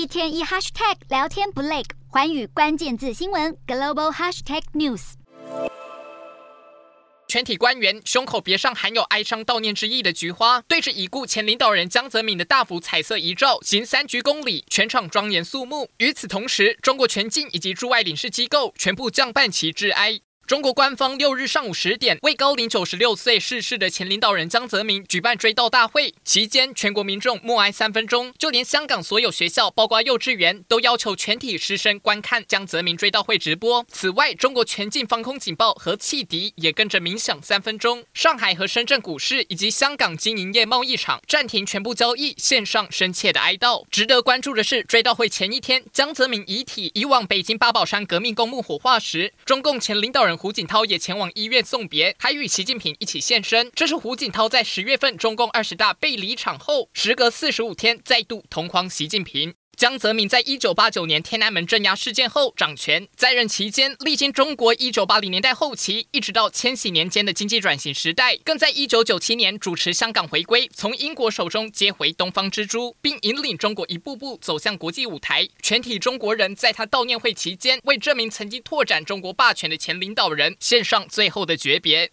一天一 hashtag 聊天不累，环宇关键字新闻 global hashtag news。全体官员胸口别上含有哀伤悼念之意的菊花，对着已故前领导人江泽民的大幅彩色遗照行三鞠躬礼，全场庄严肃穆。与此同时，中国全境以及驻外领事机构全部降半旗致哀。中国官方六日上午十点为高龄九十六岁逝世的前领导人江泽民举办追悼大会，期间全国民众默哀三分钟，就连香港所有学校，包括幼稚园，都要求全体师生观看江泽民追悼会直播。此外，中国全境防空警报和汽笛也跟着鸣响三分钟。上海和深圳股市以及香港经营业贸易场暂停全部交易，献上深切的哀悼。值得关注的是，追悼会前一天，江泽民遗体移往北京八宝山革命公墓火化时，中共前领导人。胡锦涛也前往医院送别，还与习近平一起现身。这是胡锦涛在十月份中共二十大被离场后，时隔四十五天再度同框习近平。江泽民在一九八九年天安门镇压事件后掌权，在任期间历经中国一九八零年代后期一直到千禧年间的经济转型时代，更在一九九七年主持香港回归，从英国手中接回东方之珠，并引领中国一步步走向国际舞台。全体中国人在他悼念会期间，为这名曾经拓展中国霸权的前领导人献上最后的诀别。